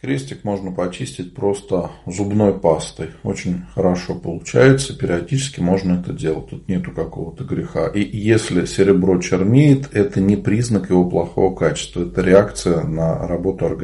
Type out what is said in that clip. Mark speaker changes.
Speaker 1: Крестик можно почистить просто зубной пастой. Очень хорошо получается. Периодически можно это делать. Тут нету какого-то греха. И если серебро чернеет, это не признак его плохого качества. Это реакция на работу организма.